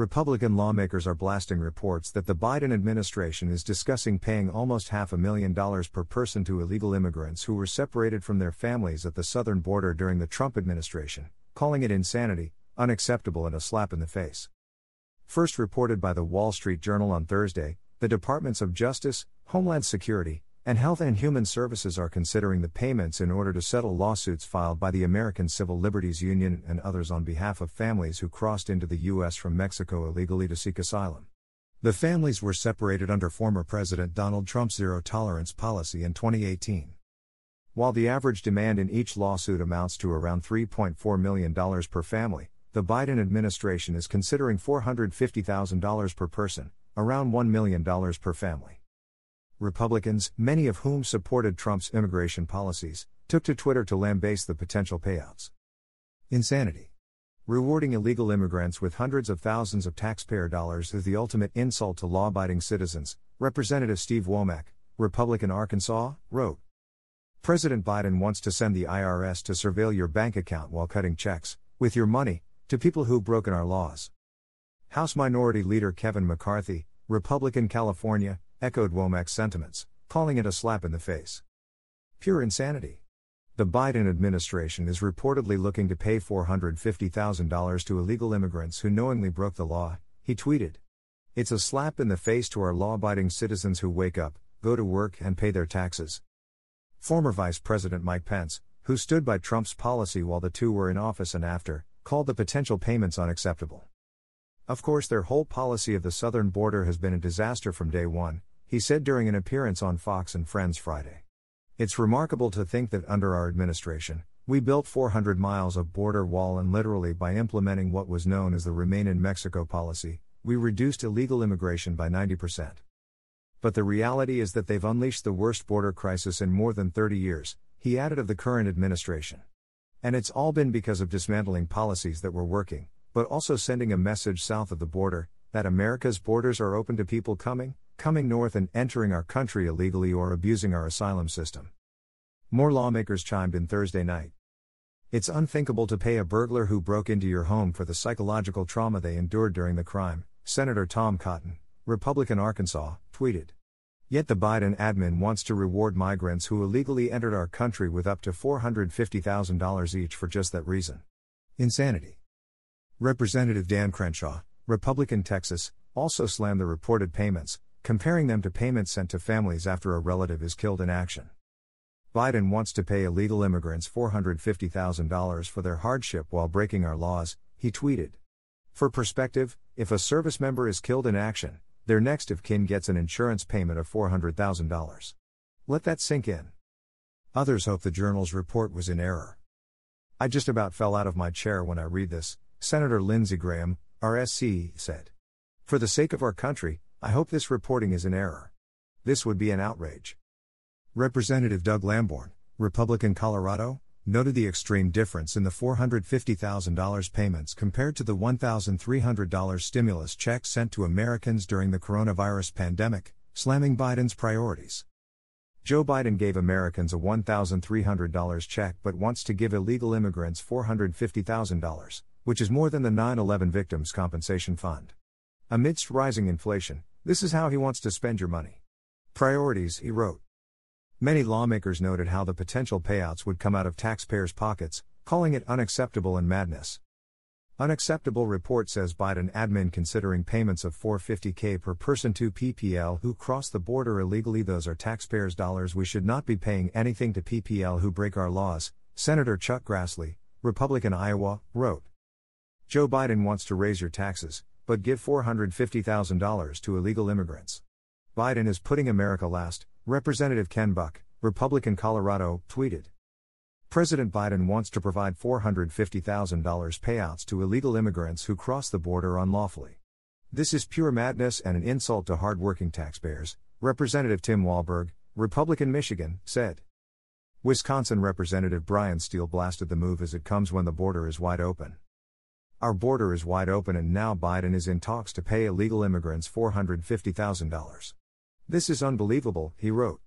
Republican lawmakers are blasting reports that the Biden administration is discussing paying almost half a million dollars per person to illegal immigrants who were separated from their families at the southern border during the Trump administration, calling it insanity, unacceptable, and a slap in the face. First reported by the Wall Street Journal on Thursday, the Departments of Justice, Homeland Security, and Health and Human Services are considering the payments in order to settle lawsuits filed by the American Civil Liberties Union and others on behalf of families who crossed into the U.S. from Mexico illegally to seek asylum. The families were separated under former President Donald Trump's zero tolerance policy in 2018. While the average demand in each lawsuit amounts to around $3.4 million per family, the Biden administration is considering $450,000 per person, around $1 million per family. Republicans, many of whom supported Trump's immigration policies, took to Twitter to lambaste the potential payouts. Insanity. Rewarding illegal immigrants with hundreds of thousands of taxpayer dollars is the ultimate insult to law abiding citizens, Representative Steve Womack, Republican Arkansas, wrote. President Biden wants to send the IRS to surveil your bank account while cutting checks, with your money, to people who've broken our laws. House Minority Leader Kevin McCarthy, Republican California, echoed Womack's sentiments, calling it a slap in the face. Pure insanity. The Biden administration is reportedly looking to pay $450,000 to illegal immigrants who knowingly broke the law, he tweeted. It's a slap in the face to our law abiding citizens who wake up, go to work, and pay their taxes. Former Vice President Mike Pence, who stood by Trump's policy while the two were in office and after, called the potential payments unacceptable. Of course, their whole policy of the southern border has been a disaster from day one, he said during an appearance on Fox and Friends Friday. It's remarkable to think that under our administration, we built 400 miles of border wall and literally by implementing what was known as the Remain in Mexico policy, we reduced illegal immigration by 90%. But the reality is that they've unleashed the worst border crisis in more than 30 years, he added of the current administration. And it's all been because of dismantling policies that were working, but also sending a message south of the border that America's borders are open to people coming, coming north and entering our country illegally or abusing our asylum system. More lawmakers chimed in Thursday night. It's unthinkable to pay a burglar who broke into your home for the psychological trauma they endured during the crime, Senator Tom Cotton, Republican Arkansas, tweeted. Yet the Biden admin wants to reward migrants who illegally entered our country with up to $450,000 each for just that reason. Insanity. Representative Dan Crenshaw, Republican Texas, also slammed the reported payments, comparing them to payments sent to families after a relative is killed in action. Biden wants to pay illegal immigrants $450,000 for their hardship while breaking our laws, he tweeted. For perspective, if a service member is killed in action, their next of kin gets an insurance payment of $400,000. Let that sink in. Others hope the journal's report was in error. I just about fell out of my chair when I read this, Senator Lindsey Graham, RSC, said. For the sake of our country, I hope this reporting is an error. This would be an outrage. Representative Doug Lamborn, Republican Colorado, noted the extreme difference in the $450,000 payments compared to the $1,300 stimulus check sent to Americans during the coronavirus pandemic, slamming Biden's priorities. Joe Biden gave Americans a $1,300 check but wants to give illegal immigrants $450,000, which is more than the 9 11 Victims Compensation Fund. Amidst rising inflation, this is how he wants to spend your money. Priorities, he wrote. Many lawmakers noted how the potential payouts would come out of taxpayers' pockets, calling it unacceptable and madness. Unacceptable report says Biden admin considering payments of 450k per person to PPL who cross the border illegally those are taxpayers dollars we should not be paying anything to PPL who break our laws, Senator Chuck Grassley, Republican Iowa, wrote. Joe Biden wants to raise your taxes, but give $450,000 to illegal immigrants. Biden is putting America last, Representative Ken Buck, Republican Colorado, tweeted. President Biden wants to provide $450,000 payouts to illegal immigrants who cross the border unlawfully. This is pure madness and an insult to hardworking taxpayers, Representative Tim Walberg, Republican Michigan, said. Wisconsin Representative Bryan Steil blasted the move as it comes when the border is wide open. Our border is wide open and now Biden is in talks to pay illegal immigrants $450,000. This is unbelievable, he wrote.